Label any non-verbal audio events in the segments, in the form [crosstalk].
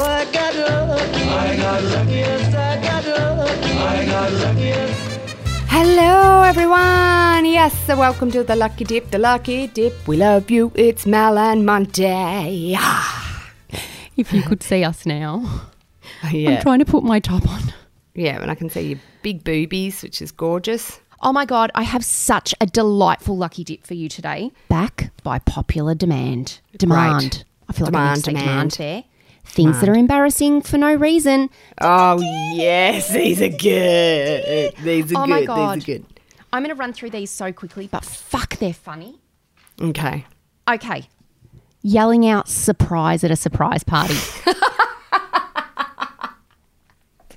I got lucky. I got lucky. Yes, I got lucky. I got lucky. Yes. Hello, everyone. Yes, so welcome to the Lucky Dip. The Lucky Dip. We love you. It's Mal and Monday. [sighs] If you could see us now. [laughs] yeah, I'm trying to put my top on. yeah, and I can see your big boobies, which is gorgeous. Oh my God, I have such a delightful lucky dip for you today. Back by popular demand. Demand. I feel like I need to say Demand, demand demand. there. Things that are embarrassing for no reason. Oh yes, these are good. These are Oh good. my God. These are good. I'm going to run through these so quickly, but fuck, they're funny. Okay. Okay. Yelling out surprise at a surprise party. [laughs]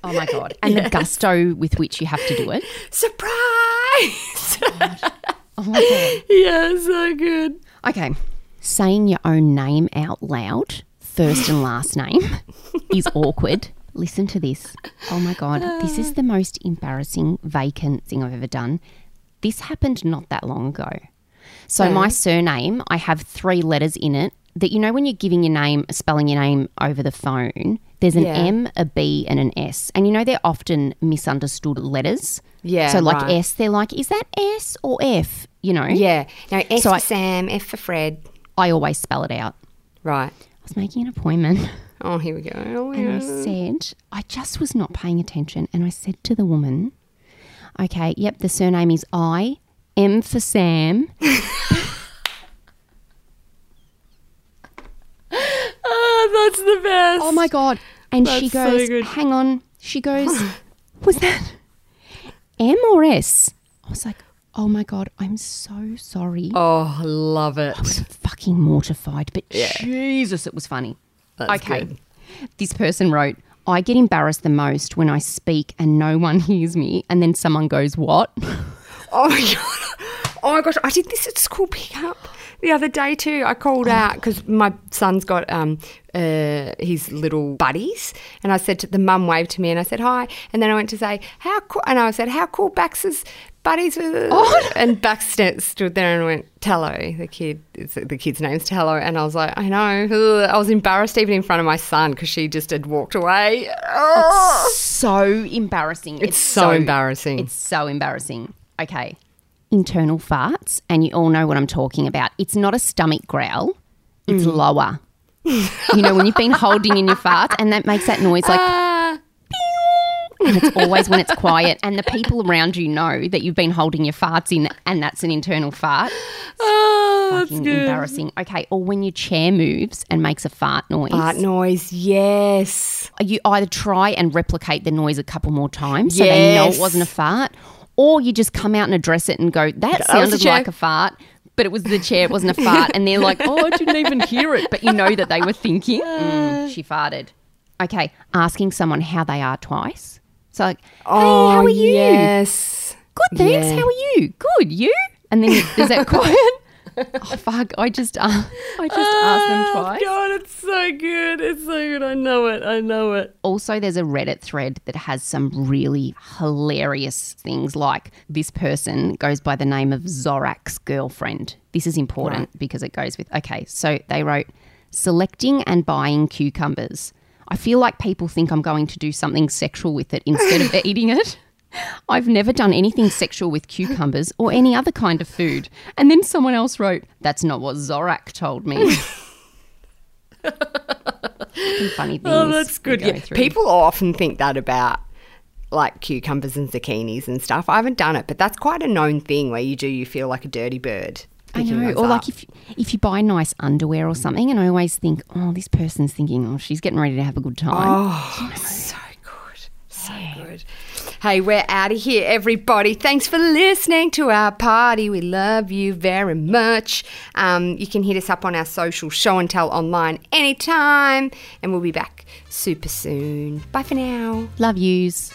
oh my God. And the gusto with which you have to do it. Surprise! Oh my God. Oh [laughs] yeah, so good. Okay. Saying your own name out loud, first and last name, is awkward. Listen to this. Oh my God. This is the most embarrassing vacant thing I've ever done. This happened not that long ago. So, my surname, I have three letters in it that you know when you're giving your name, spelling your name over the phone, there's an Yeah. M, a B, and an S. And you know they're often misunderstood letters. Yeah, So, like right. S, they're like, is that S or F? You know? Yeah. Now S So for I- Sam, F for Fred. I always spell it out. Right. I was making an appointment Oh, here we go. Oh, and I said, I just was not paying attention. And I said to the woman, okay, yep, the surname is I, M for Sam. [laughs] Oh, that's the best. Oh my God. And she That's so goes, good. hang on. She goes, [laughs] was that M or S? I was like, oh my God, I'm so sorry. Oh, love it. I was fucking mortified, but Jesus, it was funny. That's okay. good. This person wrote, I get embarrassed the most when I speak and no one [laughs] hears me, and then someone goes, What? [laughs] Oh my god! Oh my gosh! I did this at school pickup the other day too. I called out because my son's got um uh his little buddies, and I said to the mum waved to me, and I said hi, and then I went to say how cool, and I said how cool Bax's buddies were, and Bax stood there and went Tello, the kid, the kid's name's Tello, and I was like I know, I was embarrassed even in front of my son because she just had walked away. Oh. So embarrassing. It's, so embarrassing. It's so embarrassing. Okay. Internal farts, and you all know what I'm talking about. It's not a stomach growl, it's Mm. lower. you know, when you've been holding in your fart, and that makes that noise like Ah. and it's always when it's quiet and the people around you know that you've been holding your farts in and that's an internal fart Oh, that's fucking good. embarrassing okay or when your chair moves and makes a fart noise Fart noise, yes. you either try and replicate the noise a couple more times so they know it wasn't a fart or you just come out and address it and go that was sounded like a fart but it was the chair it wasn't a fart and they're like oh i didn't even hear it but you know that they were thinking [laughs] "Mm, she farted okay asking someone how they are twice so like hey how are you Yes. Good, thanks. Yeah. How are you? Good, you? And then there's that [laughs] quiet. [laughs] oh fuck! I just, uh, I just asked them Oh, twice. God, it's so good. It's so good. I know it. I know it. Also, there's a Reddit thread that has some really hilarious things. Like this person goes by the name of Zorak's girlfriend. This is important because it goes with. Okay, so they wrote selecting and buying cucumbers. I feel like people think I'm going to do something sexual with it instead of [laughs] eating it. I've never done anything sexual with cucumbers or any other kind of food. And then someone else wrote, That's not what Zorak told me. [laughs] Funny oh, things. Oh, that's good. go Yeah. People often think that about like cucumbers and zucchinis and stuff. I haven't done it, but that's quite a known thing where you do you feel like a dirty bird. I know. Or up. like if if you buy nice underwear or something, and I always think, oh, this person's thinking, oh, she's getting ready to have a good time. Oh, so good. So good. Hey, we're out of here, everybody. Thanks for listening to our party. We love you very much. Um, you can hit us up on our social show and tell online anytime, and we'll be back super soon. Bye for now. Love yous.